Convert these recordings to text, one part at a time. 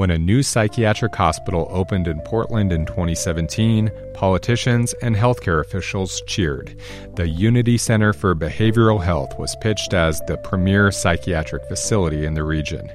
When a new psychiatric hospital opened in Portland in 2017, politicians and healthcare officials cheered. The Unity Center for Behavioral Health was pitched as the premier psychiatric facility in the region.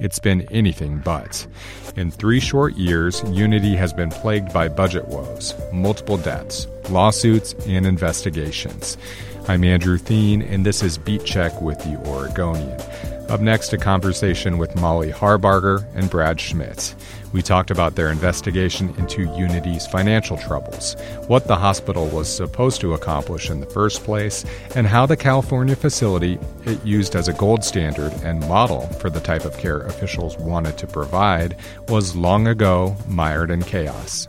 It's been anything but. In three short years, Unity has been plagued by budget woes, multiple deaths, lawsuits, and investigations. I'm Andrew Theen, and this is Beat Check with the Oregonian. Up next, a conversation with Molly Harbarger and Brad Schmidt. We talked about their investigation into Unity's financial troubles, what the hospital was supposed to accomplish in the first place, and how the California facility it used as a gold standard and model for the type of care officials wanted to provide was long ago mired in chaos.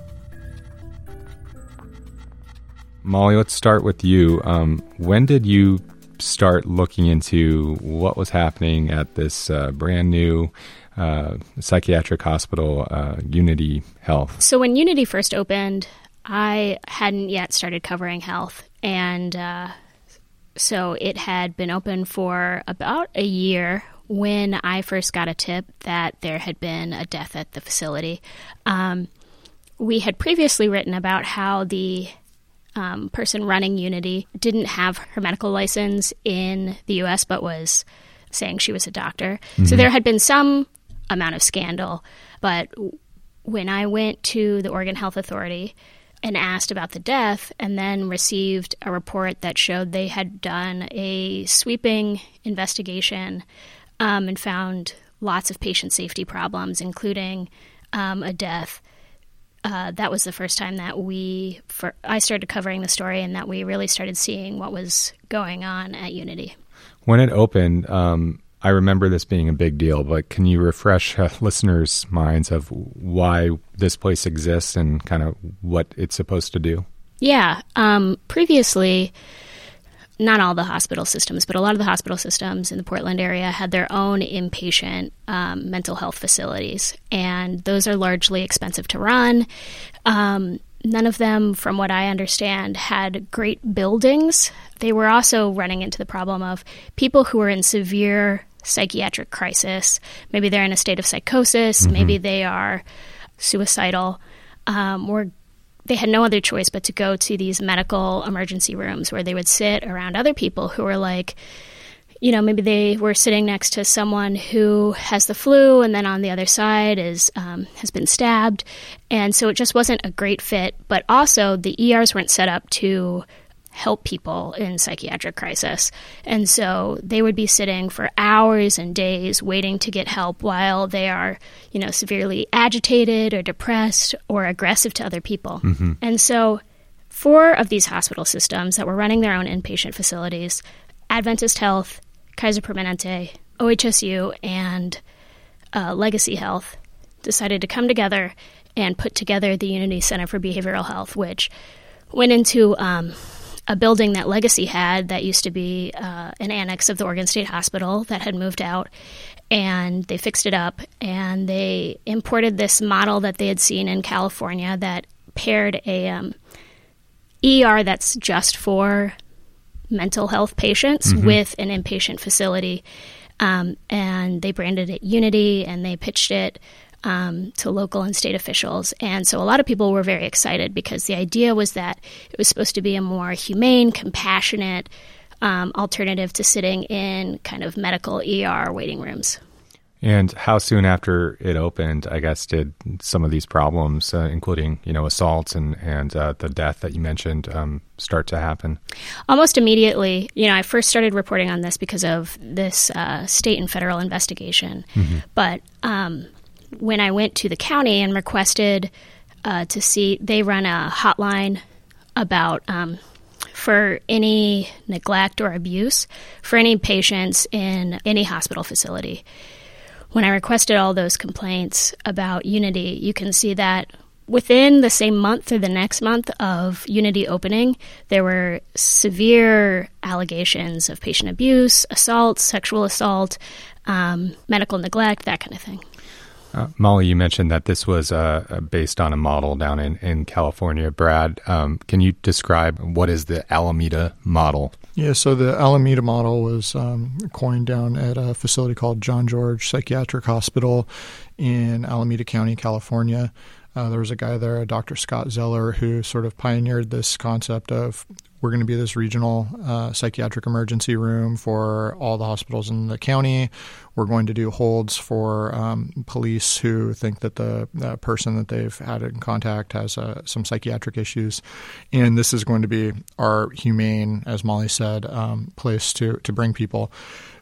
Molly, let's start with you. Um, when did you start looking into what was happening at this uh, brand new uh, psychiatric hospital, uh, Unity Health. So, when Unity first opened, I hadn't yet started covering health. And uh, so it had been open for about a year when I first got a tip that there had been a death at the facility. Um, we had previously written about how the um, person running Unity didn't have her medical license in the US, but was saying she was a doctor. Mm-hmm. So there had been some amount of scandal. But when I went to the Oregon Health Authority and asked about the death, and then received a report that showed they had done a sweeping investigation um, and found lots of patient safety problems, including um, a death uh, that was the first time that we, for, I started covering the story and that we really started seeing what was going on at Unity. When it opened, um, I remember this being a big deal, but can you refresh uh, listeners' minds of why this place exists and kind of what it's supposed to do? Yeah. Um, previously, not all the hospital systems, but a lot of the hospital systems in the Portland area had their own inpatient um, mental health facilities, and those are largely expensive to run. Um, none of them, from what I understand, had great buildings. They were also running into the problem of people who were in severe psychiatric crisis. Maybe they're in a state of psychosis, mm-hmm. maybe they are suicidal, um, or they had no other choice but to go to these medical emergency rooms where they would sit around other people who were like, you know, maybe they were sitting next to someone who has the flu, and then on the other side is um, has been stabbed, and so it just wasn't a great fit. But also, the ERs weren't set up to help people in psychiatric crisis. And so they would be sitting for hours and days waiting to get help while they are, you know, severely agitated or depressed or aggressive to other people. Mm-hmm. And so four of these hospital systems that were running their own inpatient facilities, Adventist Health, Kaiser Permanente, OHSU, and uh, Legacy Health, decided to come together and put together the Unity Center for Behavioral Health, which went into um, a building that Legacy had that used to be uh, an annex of the Oregon State Hospital that had moved out. And they fixed it up and they imported this model that they had seen in California that paired a um, ER that's just for mental health patients mm-hmm. with an inpatient facility. Um, and they branded it Unity and they pitched it um, to local and state officials. And so a lot of people were very excited because the idea was that it was supposed to be a more humane, compassionate um, alternative to sitting in kind of medical ER waiting rooms. And how soon after it opened, I guess, did some of these problems, uh, including you know assaults and and uh, the death that you mentioned, um, start to happen? Almost immediately. You know, I first started reporting on this because of this uh, state and federal investigation. Mm-hmm. But um, when I went to the county and requested uh, to see, they run a hotline about um, for any neglect or abuse for any patients in any hospital facility. When I requested all those complaints about Unity, you can see that within the same month or the next month of Unity opening, there were severe allegations of patient abuse, assault, sexual assault, um, medical neglect, that kind of thing. Uh, Molly, you mentioned that this was uh, based on a model down in, in California. Brad, um, can you describe what is the Alameda model? Yeah, so the Alameda model was um, coined down at a facility called John George Psychiatric Hospital in Alameda County, California. Uh, there was a guy there, Dr. Scott Zeller, who sort of pioneered this concept of we're going to be this regional uh, psychiatric emergency room for all the hospitals in the county. We're going to do holds for um, police who think that the uh, person that they've had in contact has uh, some psychiatric issues. And this is going to be our humane, as Molly said, um, place to, to bring people.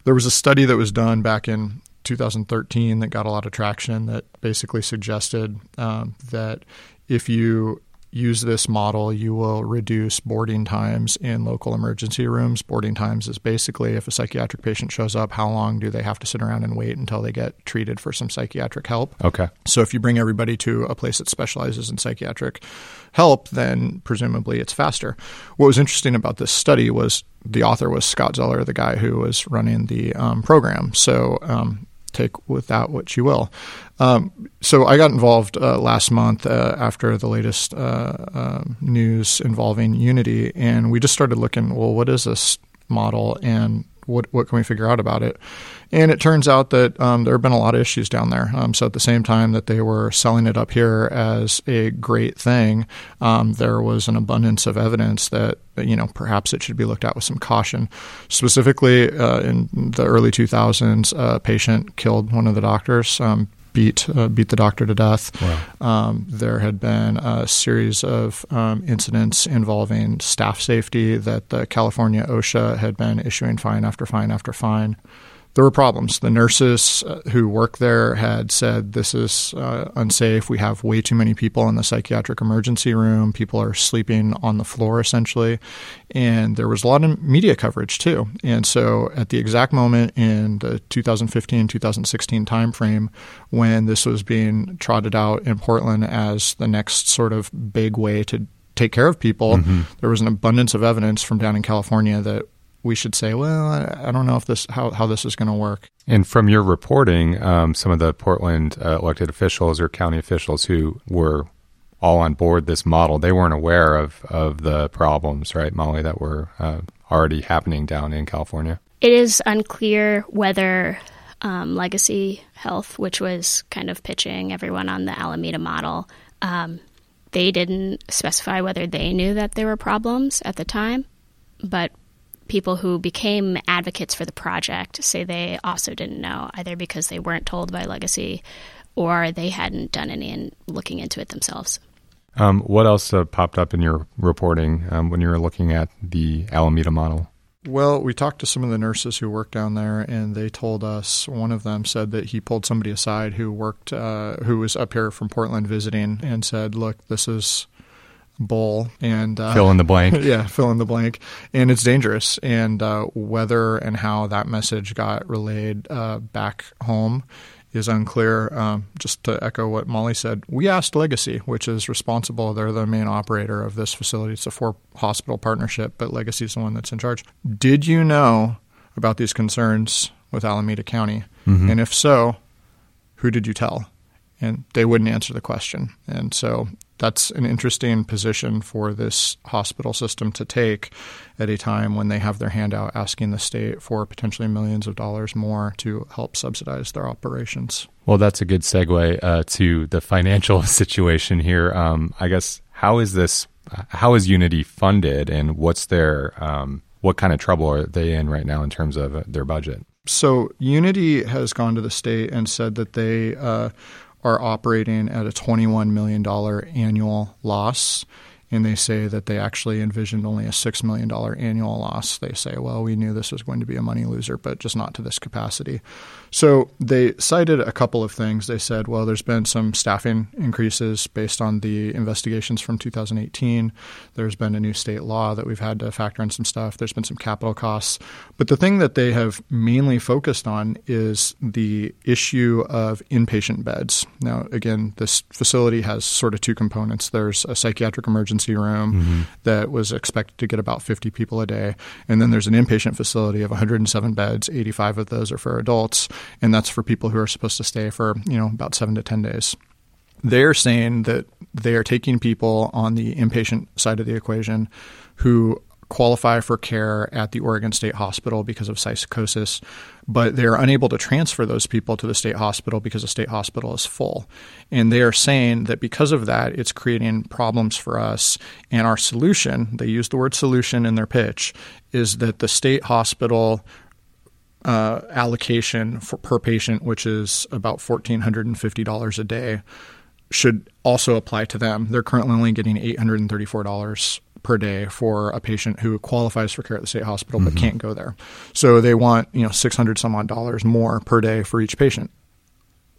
There was a study that was done back in 2013 that got a lot of traction that basically suggested um, that if you use this model, you will reduce boarding times in local emergency rooms. Boarding times is basically if a psychiatric patient shows up, how long do they have to sit around and wait until they get treated for some psychiatric help? Okay. So if you bring everybody to a place that specializes in psychiatric help, then presumably it's faster. What was interesting about this study was the author was Scott Zeller, the guy who was running the um, program. So um, take with that what you will. Um, so I got involved uh, last month uh, after the latest uh, um, news involving Unity, and we just started looking. Well, what is this model, and what what can we figure out about it? And it turns out that um, there have been a lot of issues down there. Um, so at the same time that they were selling it up here as a great thing, um, there was an abundance of evidence that you know perhaps it should be looked at with some caution. Specifically, uh, in the early 2000s, a patient killed one of the doctors. Beat uh, beat the doctor to death. Wow. Um, there had been a series of um, incidents involving staff safety that the California OSHA had been issuing fine after fine after fine there were problems. The nurses uh, who work there had said this is uh, unsafe. We have way too many people in the psychiatric emergency room. People are sleeping on the floor essentially, and there was a lot of media coverage too. And so, at the exact moment in the 2015-2016 timeframe when this was being trotted out in Portland as the next sort of big way to take care of people, mm-hmm. there was an abundance of evidence from down in California that we should say, well, I, don't know if this how, how this is going to work. And from your reporting, um, some of the Portland uh, elected officials or county officials who were all on board this model, they weren't aware of of the problems, right, Molly, that were uh, already happening down in California. It is unclear whether um, Legacy Health, which was kind of pitching everyone on the Alameda model, um, they didn't specify whether they knew that there were problems at the time, but people who became advocates for the project say they also didn't know, either because they weren't told by Legacy or they hadn't done any in looking into it themselves. Um, what else uh, popped up in your reporting um, when you were looking at the Alameda model? Well, we talked to some of the nurses who work down there, and they told us one of them said that he pulled somebody aside who worked, uh, who was up here from Portland visiting, and said, "Look, this is bull and uh, fill in the blank. yeah, fill in the blank, and it's dangerous. And uh, whether and how that message got relayed uh, back home is unclear. Um, just to echo what Molly said, we asked Legacy, which is responsible. They're the main operator of this facility. It's a four hospital partnership, but Legacy is the one that's in charge. Did you know about these concerns with Alameda County? Mm-hmm. And if so, who did you tell? And they wouldn't answer the question. And so that's an interesting position for this hospital system to take at a time when they have their hand out asking the state for potentially millions of dollars more to help subsidize their operations. Well, that's a good segue uh, to the financial situation here. Um, I guess how is this? How is Unity funded, and what's their um, what kind of trouble are they in right now in terms of their budget? So Unity has gone to the state and said that they uh, are operating at a $21 million annual loss and they say that they actually envisioned only a $6 million annual loss. They say, well, we knew this was going to be a money loser, but just not to this capacity. So they cited a couple of things. They said, well, there's been some staffing increases based on the investigations from 2018. There's been a new state law that we've had to factor in some stuff. There's been some capital costs. But the thing that they have mainly focused on is the issue of inpatient beds. Now, again, this facility has sort of two components there's a psychiatric emergency room mm-hmm. that was expected to get about 50 people a day, and then there's an inpatient facility of 107 beds, 85 of those are for adults and that's for people who are supposed to stay for you know about seven to ten days. They're saying that they are taking people on the inpatient side of the equation who qualify for care at the Oregon State Hospital because of psychosis, but they are unable to transfer those people to the state hospital because the state hospital is full. And they are saying that because of that, it's creating problems for us. And our solution, they use the word solution in their pitch, is that the state hospital uh, allocation for, per patient, which is about $1,450 a day, should also apply to them. They're currently only getting $834 per day for a patient who qualifies for care at the state hospital but mm-hmm. can't go there. So they want you know six hundred some odd dollars more per day for each patient.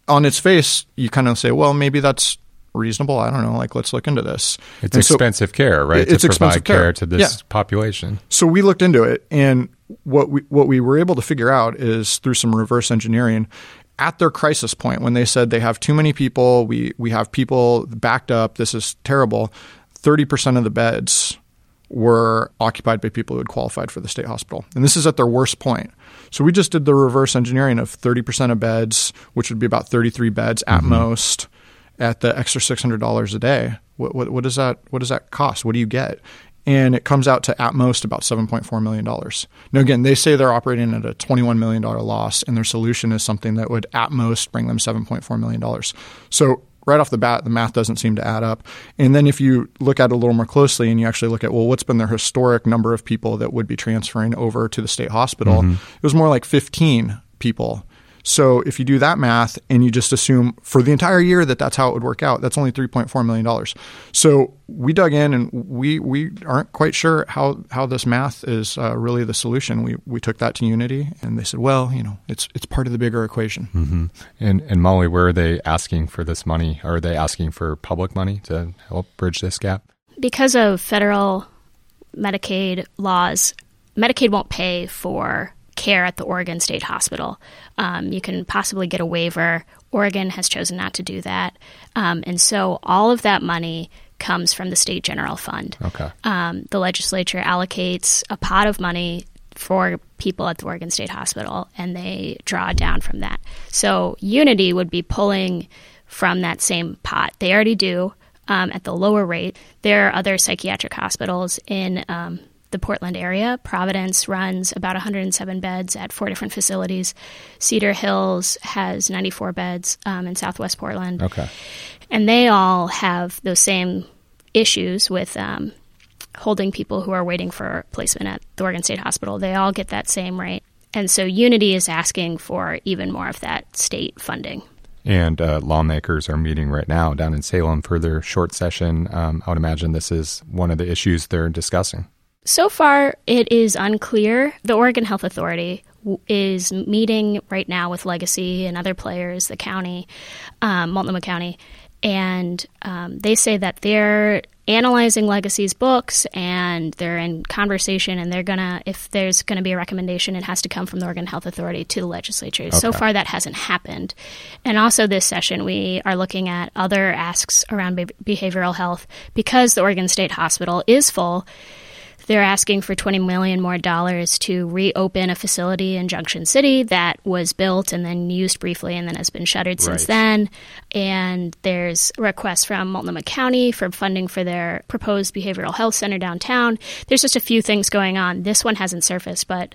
On its face, you kind of say, well, maybe that's reasonable. I don't know. Like, let's look into this. It's and expensive so, care, right? It's to expensive care. care to this yeah. population. So we looked into it, and what we what we were able to figure out is through some reverse engineering at their crisis point when they said they have too many people, we we have people backed up, this is terrible. 30% of the beds were occupied by people who had qualified for the state hospital. And this is at their worst point. So we just did the reverse engineering of 30% of beds, which would be about 33 beds at mm-hmm. most, at the extra $600 a day. What, what, what, does that, what does that cost? What do you get? and it comes out to at most about $7.4 million. Now, again, they say they're operating at a $21 million loss, and their solution is something that would at most bring them $7.4 million. So, right off the bat, the math doesn't seem to add up. And then if you look at it a little more closely and you actually look at, well, what's been their historic number of people that would be transferring over to the state hospital, mm-hmm. it was more like 15 people so if you do that math and you just assume for the entire year that that's how it would work out, that's only $3.4 million. So we dug in and we, we aren't quite sure how, how this math is uh, really the solution. We, we took that to Unity and they said, well, you know, it's, it's part of the bigger equation. Mm-hmm. And, and Molly, where are they asking for this money? Are they asking for public money to help bridge this gap? Because of federal Medicaid laws, Medicaid won't pay for care at the Oregon State Hospital. Um, you can possibly get a waiver. Oregon has chosen not to do that. Um, and so all of that money comes from the state general fund. Okay. Um, the legislature allocates a pot of money for people at the Oregon State Hospital, and they draw down from that. So Unity would be pulling from that same pot. They already do um, at the lower rate. There are other psychiatric hospitals in um, the Portland area. Providence runs about 107 beds at four different facilities. Cedar Hills has 94 beds um, in Southwest Portland. Okay. And they all have those same issues with um, holding people who are waiting for placement at the Oregon State Hospital. They all get that same rate. And so Unity is asking for even more of that state funding. And uh, lawmakers are meeting right now down in Salem for their short session. Um, I would imagine this is one of the issues they're discussing. So far, it is unclear. The Oregon Health Authority is meeting right now with Legacy and other players, the county, um, Multnomah County, and um, they say that they're analyzing Legacy's books and they're in conversation and they're gonna, if there's gonna be a recommendation, it has to come from the Oregon Health Authority to the legislature. Okay. So far, that hasn't happened. And also, this session, we are looking at other asks around behavioral health because the Oregon State Hospital is full they're asking for 20 million more dollars to reopen a facility in Junction City that was built and then used briefly and then has been shuttered since then. And there's requests from Multnomah County for funding for their proposed behavioral health center downtown. There's just a few things going on. This one hasn't surfaced, but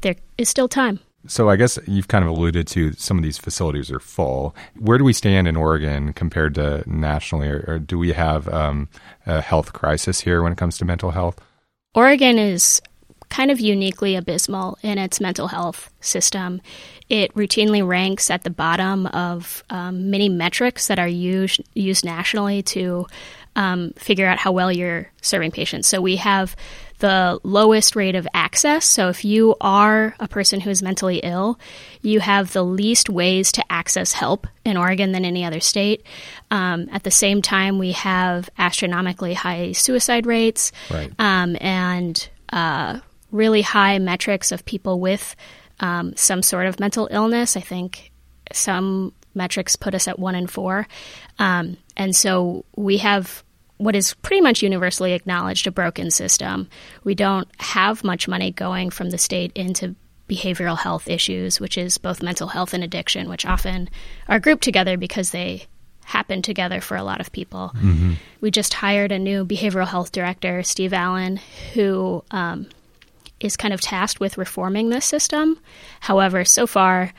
there is still time. So I guess you've kind of alluded to some of these facilities are full. Where do we stand in Oregon compared to nationally, or, or do we have um, a health crisis here when it comes to mental health? Oregon is kind of uniquely abysmal in its mental health system. It routinely ranks at the bottom of um, many metrics that are used used nationally to um, figure out how well you're serving patients. So we have the lowest rate of access. So if you are a person who is mentally ill, you have the least ways to access help in Oregon than any other state. Um, at the same time, we have astronomically high suicide rates Right. um, and uh, really high metrics of people with um, some sort of mental illness. I think some metrics put us at one in four. Um, and so we have what is pretty much universally acknowledged a broken system. We don't have much money going from the state into behavioral health issues, which is both mental health and addiction, which often are grouped together because they happen together for a lot of people. We just hired a new behavioral health director, Steve Allen, who um, is kind of tasked with reforming this system. However, so far,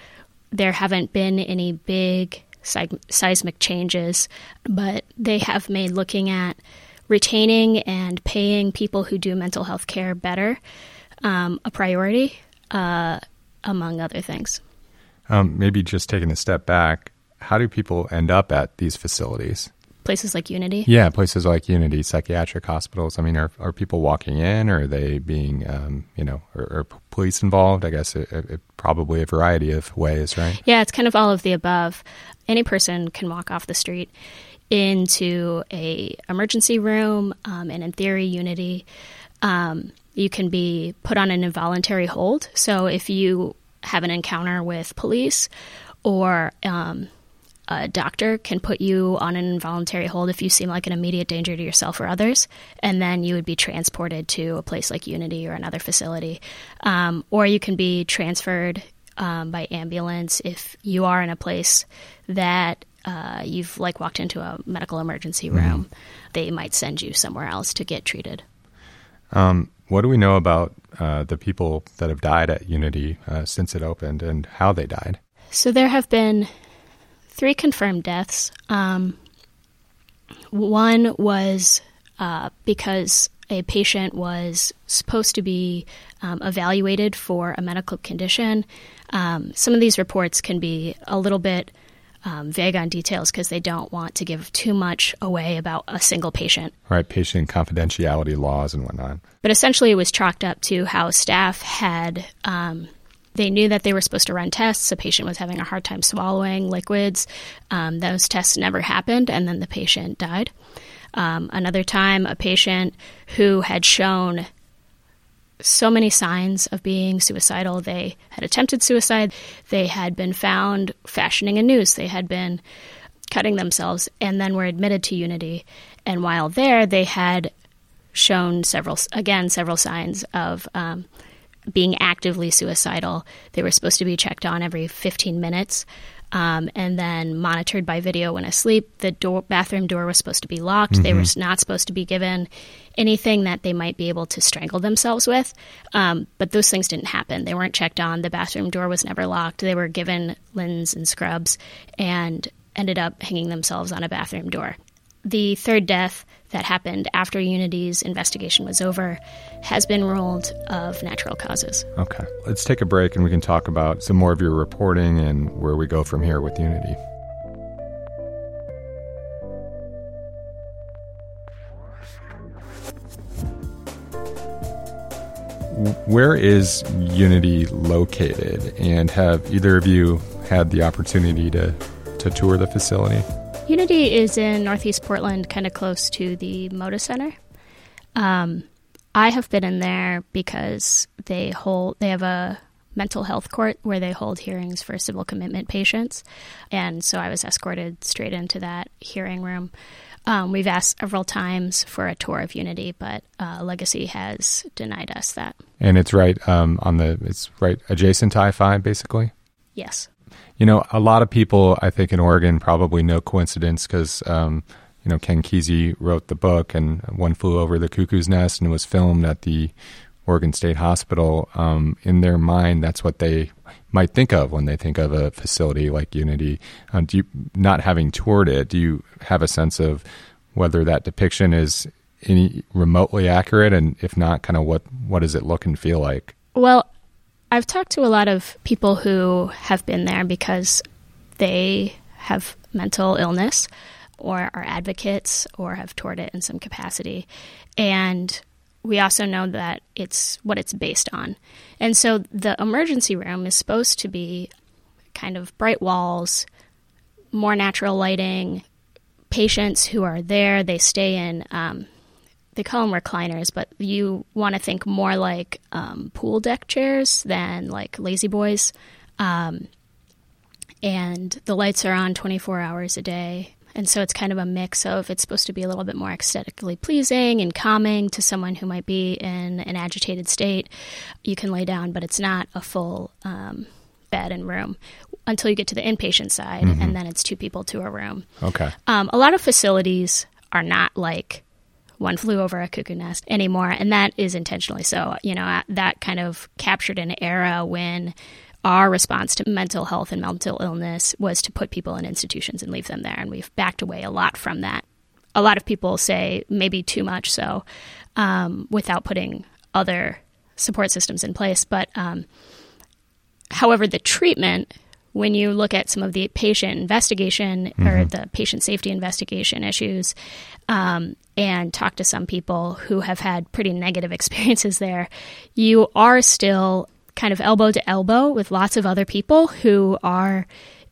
there haven't been any big seis- seismic changes, but they have made looking at retaining and paying people who do mental health care better um, a priority, uh, among other things. Um, maybe just taking a step back, how do people end up at these facilities? Places like Unity. Yeah, places like Unity, psychiatric hospitals. I mean, are, are people walking in, or are they being, um, you know, are, are police involved? I guess it, it, probably a variety of ways, right? Yeah, it's kind of all of the above. Any person can walk off the street into a emergency room, um, and in theory, Unity. Um, you can be put on an involuntary hold. So if you have an encounter with police or um, a doctor can put you on an involuntary hold if you seem like an immediate danger to yourself or others, and then you would be transported to a place like Unity or another facility. Um, or you can be transferred um, by ambulance if you are in a place that uh, you've like walked into a medical emergency room. They might send you somewhere else to get treated. Um, what do we know about uh, the people that have died at Unity uh, since it opened and how they died? So there have been three confirmed deaths. Um, one was uh, because a patient was supposed to be um, evaluated for a medical condition. Um, some of these reports can be a little bit um, vague on details because they don't want to give too much away about a single patient. Right, patient confidentiality laws and whatnot. But essentially, it was chalked up to how staff had. They knew that they were supposed to run tests. A patient was having a hard time swallowing liquids. Um, those tests never happened, and then the patient died. Um, another time, a patient who had shown so many signs of being suicidal. They had attempted suicide. They had been found fashioning a noose. They had been cutting themselves and then were admitted to Unity. And while there, they had shown several, again, several signs of um, being actively suicidal. They were supposed to be checked on every 15 minutes. Um, and then monitored by video when asleep. The door, bathroom door was supposed to be locked. They were not supposed to be given anything that they might be able to strangle themselves with. Um, but those things didn't happen. They weren't checked on. The bathroom door was never locked. They were given linens and scrubs and ended up hanging themselves on a bathroom door. The third death that happened after Unity's investigation was over has been ruled of natural causes. Okay. Let's take a break and we can talk about some more of your reporting and where we go from here with Unity. Where is Unity located? And have either of you had the opportunity to, to tour the facility? Unity is in Northeast Portland, kind of close to the Moda Center. Um, I have been in there because they hold they have a mental health court where they hold hearings for civil commitment patients, and so I was escorted straight into that hearing room. Um, we've asked several times for a tour of Unity, but uh, Legacy has denied us that. And it's right um, on the it's right adjacent to I five, basically. Yes. You know, a lot of people, I think, in Oregon, probably no coincidence because, um, you know, Ken Kesey wrote the book and One Flew Over the Cuckoo's Nest and it was filmed at the Oregon State Hospital. Um, in their mind, that's what they might think of when they think of a facility like Unity. Uh, do you, not having toured it, do you have a sense of whether that depiction is any remotely accurate? And if not, kind of what what does it look and feel like? Well, I've talked to a lot of people who have been there because they have mental illness or are advocates or have toured it in some capacity. And we also know that it's what it's based on. And so the emergency room is supposed to be kind of bright walls, more natural lighting. Patients who are there, they stay in, um, they call them recliners, but you want to think more like um, pool deck chairs than like lazy boys. Um, and the lights are on 24 hours a day. And so it's kind of a mix of it's supposed to be a little bit more aesthetically pleasing and calming to someone who might be in an agitated state. You can lay down, but it's not a full um, bed and room until you get to the inpatient side, mm-hmm. and then it's two people to a room. Okay. Um, a lot of facilities are not like one flew over a cuckoo nest anymore, and that is intentionally so. You know, that kind of captured an era when our response to mental health and mental illness was to put people in institutions and leave them there. And we've backed away a lot from that. A lot of people say maybe too much so um, without putting other support systems in place. But um, however, the treatment, when you look at some of the patient investigation mm-hmm. or the patient safety investigation issues, um, and talk to some people who have had pretty negative experiences there, you are still kind of elbow to elbow with lots of other people who are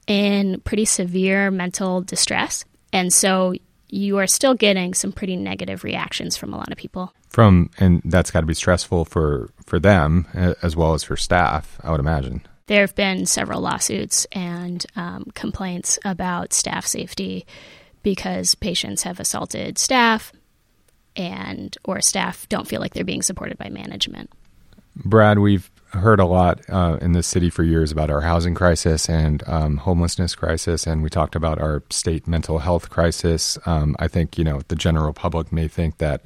in pretty severe mental distress. And so you are still getting some pretty negative reactions from a lot of people. From and that's got to be stressful for for them as well as for staff, I would imagine. There have been several lawsuits and um, complaints about staff safety because patients have assaulted staff and or staff don't feel like they're being supported by management. Brad, we've heard a lot uh, in this city for years about our housing crisis and um, homelessness crisis, and we talked about our state mental health crisis. Um, I think you know the general public may think that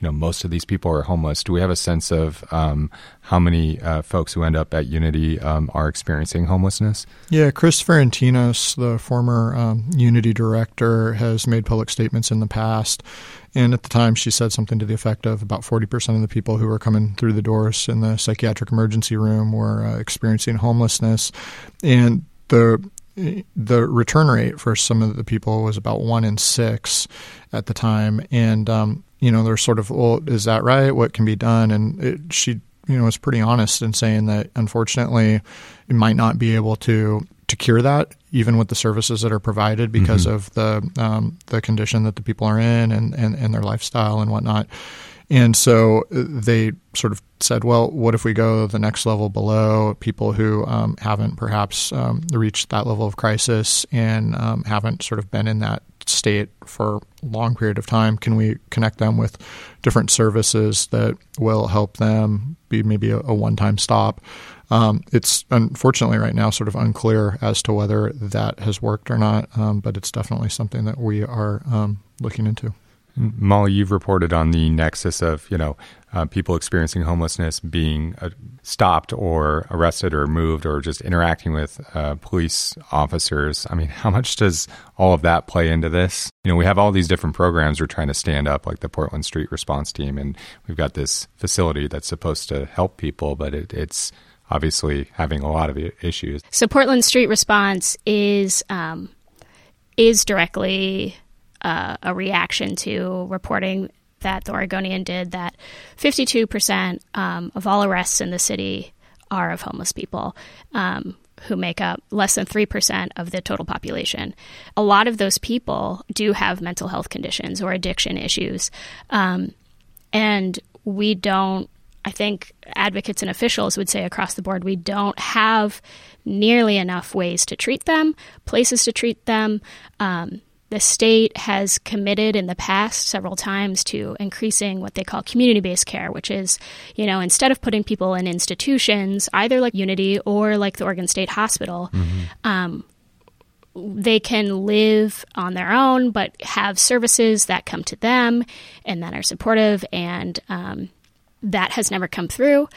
you know most of these people are homeless. Do we have a sense of um, how many uh, folks who end up at Unity um, are experiencing homelessness? Yeah, Chris Farentinos, the former um, Unity director, has made public statements in the past. And at the time, she said something to the effect of about 40% of the people who were coming through the doors in the psychiatric emergency room were uh, experiencing homelessness. And the the return rate for some of the people was about one in six at the time, and um, you know, they're sort of, well, is that right? What can be done? And it, she, you know, was pretty honest in saying that unfortunately, it might not be able to to cure that, even with the services that are provided because mm-hmm. of the um, the condition that the people are in and, and, and their lifestyle and whatnot. And so uh, they sort of said, well, what if we go the next level below people who um, haven't perhaps um, reached that level of crisis and um, haven't sort of been in that state for a long period of time? Can we connect them with different services that will help them be maybe a, a one time stop? Um, it's unfortunately right now sort of unclear as to whether that has worked or not, um, but it's definitely something that we are um, looking into. Molly, you've reported on the nexus of you know uh, people experiencing homelessness being uh, stopped or arrested or moved or just interacting with uh, police officers. I mean, how much does all of that play into this? You know, we have all these different programs we're trying to stand up, like the Portland Street Response Team, and we've got this facility that's supposed to help people, but it, it's obviously having a lot of issues. So, Portland Street Response is um, is directly uh, a reaction to reporting that the Oregonian did that 52% um, of all arrests in the city are of homeless people. Um, who make up less than 3% of the total population. A lot of those people do have mental health conditions or addiction issues. Um, and we don't, I think advocates and officials would say across the board, we don't have nearly enough ways to treat them, places to treat them. Um, the state has committed in the past several times to increasing what they call community based care, which is, you know, instead of putting people in institutions, either like Unity or like the Oregon State Hospital, mm-hmm. um, they can live on their own, but have services that come to them and that are supportive. And um, that has never come through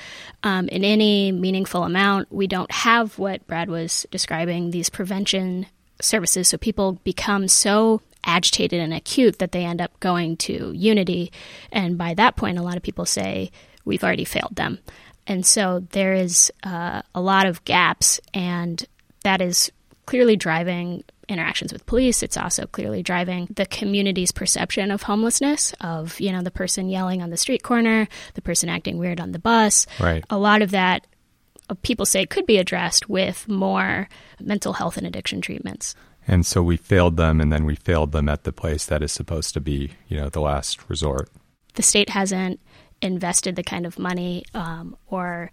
um, in any meaningful amount. We don't have what Brad was describing these prevention services. So people become so agitated and acute that they end up going to Unity. And by that point, a lot of people say, we've already failed them. And so there is uh, a lot of gaps, and that is clearly driving interactions with police. It's also clearly driving the community's perception of homelessness, of, you know, the person yelling on the street corner, the person acting weird on the bus. Right. A lot of that, people say, it could be addressed with more mental health and addiction treatments. And so we failed them, and then we failed them at the place that is supposed to be, you know, the last resort. The state hasn't invested the kind of money um, or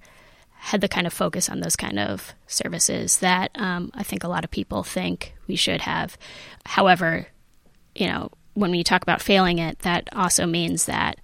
had the kind of focus on those kind of services that um, I think a lot of people think we should have. However, you know, when we talk about failing it, that also means that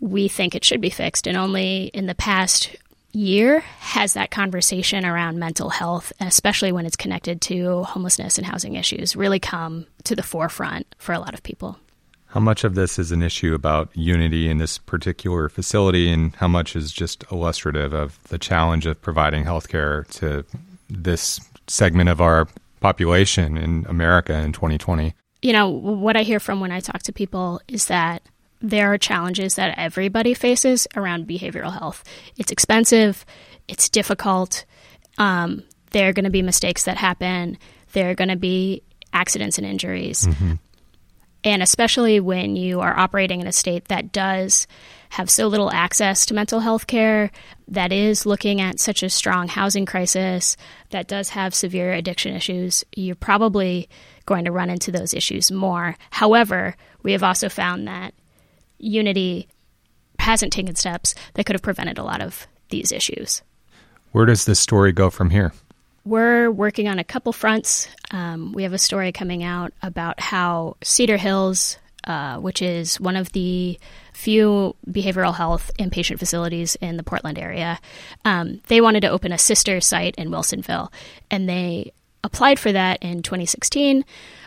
we think it should be fixed. And only in the past year has that conversation around mental health, especially when it's connected to homelessness and housing issues, really come to the forefront for a lot of people. How much of this is an issue about unity in this particular facility, and how much is just illustrative of the challenge of providing healthcare to this segment of our population in America in 2020? You know, what I hear from when I talk to people is that there are challenges that everybody faces around behavioral health. It's expensive, it's difficult, um, there are going to be mistakes that happen, there are going to be accidents and injuries. Mm-hmm. And especially when you are operating in a state that does have so little access to mental health care, that is looking at such a strong housing crisis, that does have severe addiction issues, you're probably going to run into those issues more. However, we have also found that Unity hasn't taken steps that could have prevented a lot of these issues. Where does this story go from here? We're working on a couple fronts. Um, we have a story coming out about how Cedar Hills, uh, which is one of the few behavioral health inpatient facilities in the Portland area, um, they wanted to open a sister site in Wilsonville, and they applied for that in 2016,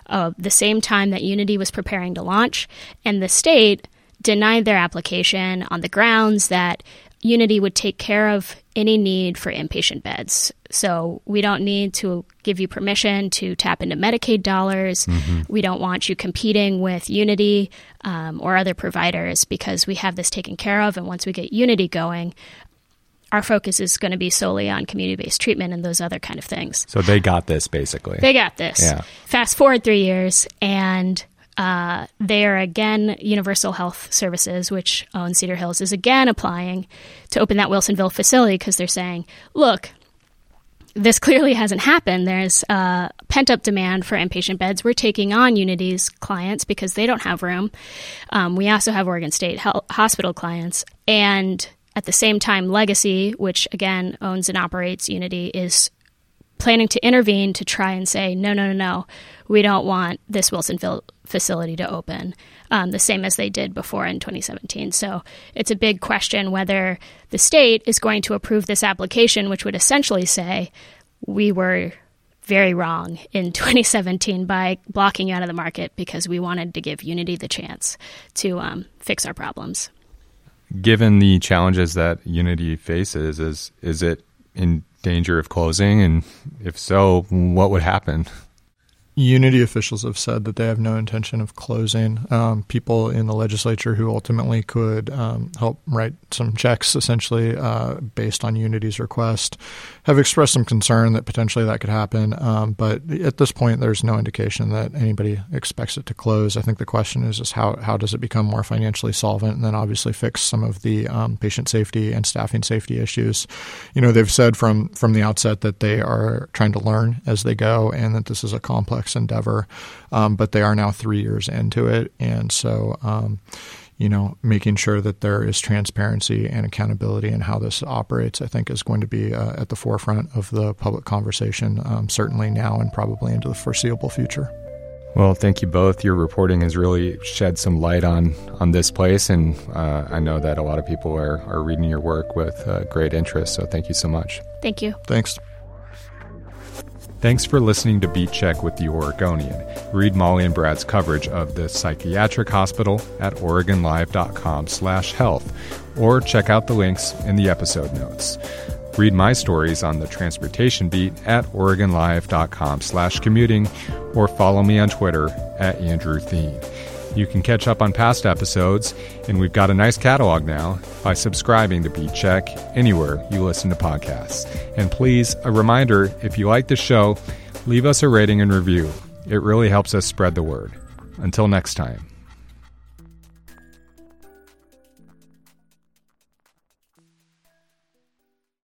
uh, the same time that Unity was preparing to launch, and the state denied their application on the grounds that Unity would take care of any need for inpatient beds. So we don't need to give you permission to tap into Medicaid dollars. Mm-hmm. We don't want you competing with Unity um, or other providers because we have this taken care of. And once we get Unity going, our focus is going to be solely on community based treatment and those other kind of things. So they got this basically. They got this. Yeah. Fast forward three years, and uh, they are again, Universal Health Services, which owns Cedar Hills, is again applying to open that Wilsonville facility because they're saying, look, this clearly hasn't happened. There's uh, pent up demand for inpatient beds. We're taking on Unity's clients because they don't have room. Um, we also have Oregon State Health Hospital clients. And at the same time, Legacy, which again owns and operates Unity, is planning to intervene to try and say, no, no, no, no, we don't want this Wilsonville facility to open, um, the same as they did before in 2017. So it's a big question whether the state is going to approve this application, which would essentially say we were very wrong in 2017 by blocking you out of the market because we wanted to give Unity the chance to um, fix our problems. Given the challenges that Unity faces, is is it in danger of closing? And if so, what would happen? Unity officials have said that they have no intention of closing. Um, people in the legislature who ultimately could um, help write some checks, essentially uh, based on Unity's request, have expressed some concern that potentially that could happen. Um, but at this point, there's no indication that anybody expects it to close. I think the question is, just how how does it become more financially solvent, and then obviously fix some of the um, patient safety and staffing safety issues. You know, they've said from from the outset that they are trying to learn as they go, and that this is a complex complex endeavor, um, but they are now three years into it, and so. Um, you know, making sure that there is transparency and accountability in how this operates, I think, is going to be uh, at the forefront of the public conversation, um, certainly now and probably into the foreseeable future. Well, thank you both. Your reporting has really shed some light on on this place, and uh, I know that a lot of people are, are reading your work with uh, great interest. So, thank you so much. Thank you. Thanks. Thanks for listening to Beat Check with the Oregonian. Read Molly and Brad's coverage of the psychiatric hospital at oregonlive.com slash health, or check out the links in the episode notes. Read my stories on the transportation beat at OregonLive.com slash commuting or follow me on Twitter at Andrew Theen. You can catch up on past episodes, and we've got a nice catalog now by subscribing to Beat Check anywhere you listen to podcasts. And please, a reminder if you like the show, leave us a rating and review. It really helps us spread the word. Until next time.